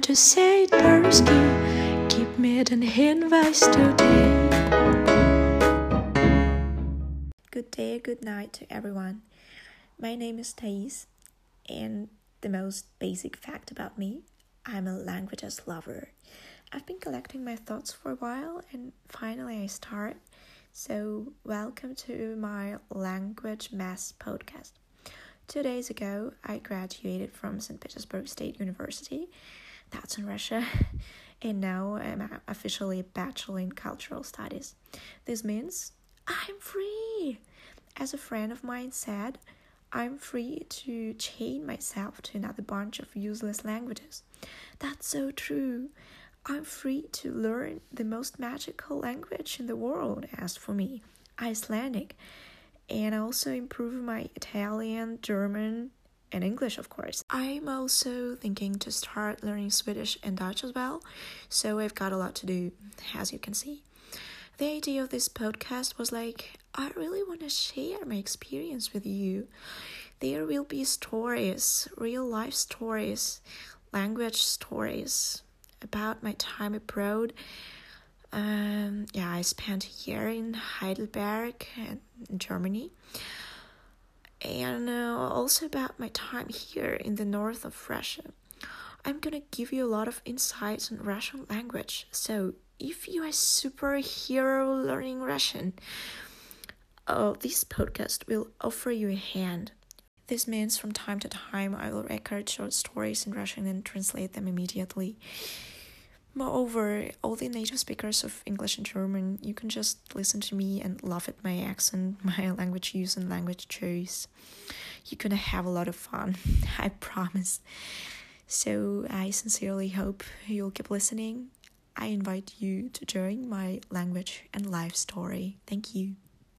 to say it, Persky. Gib mir den Hinweis today. Good day, good night to everyone. My name is Thais, and the most basic fact about me I'm a languages lover. I've been collecting my thoughts for a while, and finally I start. So, welcome to my Language Mass podcast. Two days ago, I graduated from St. Petersburg State University, that's in Russia, and now I'm officially a Bachelor in Cultural Studies. This means I'm free. As a friend of mine said, I'm free to chain myself to another bunch of useless languages. That's so true. I'm free to learn the most magical language in the world, as for me, Icelandic. And also improve my Italian, German, and English, of course. I'm also thinking to start learning Swedish and Dutch as well, so I've got a lot to do, as you can see. The idea of this podcast was like, I really want to share my experience with you. There will be stories, real life stories, language stories about my time abroad. Um, yeah, I spent a year in Heidelberg in Germany, and uh, also about my time here in the north of Russia. I'm gonna give you a lot of insights on Russian language. So, if you are superhero learning Russian, uh, this podcast will offer you a hand. This means from time to time I will record short stories in Russian and translate them immediately. Moreover, all the native speakers of English and German, you can just listen to me and laugh at my accent, my language use, and language choice. You're gonna have a lot of fun, I promise. So, I sincerely hope you'll keep listening. I invite you to join my language and life story. Thank you.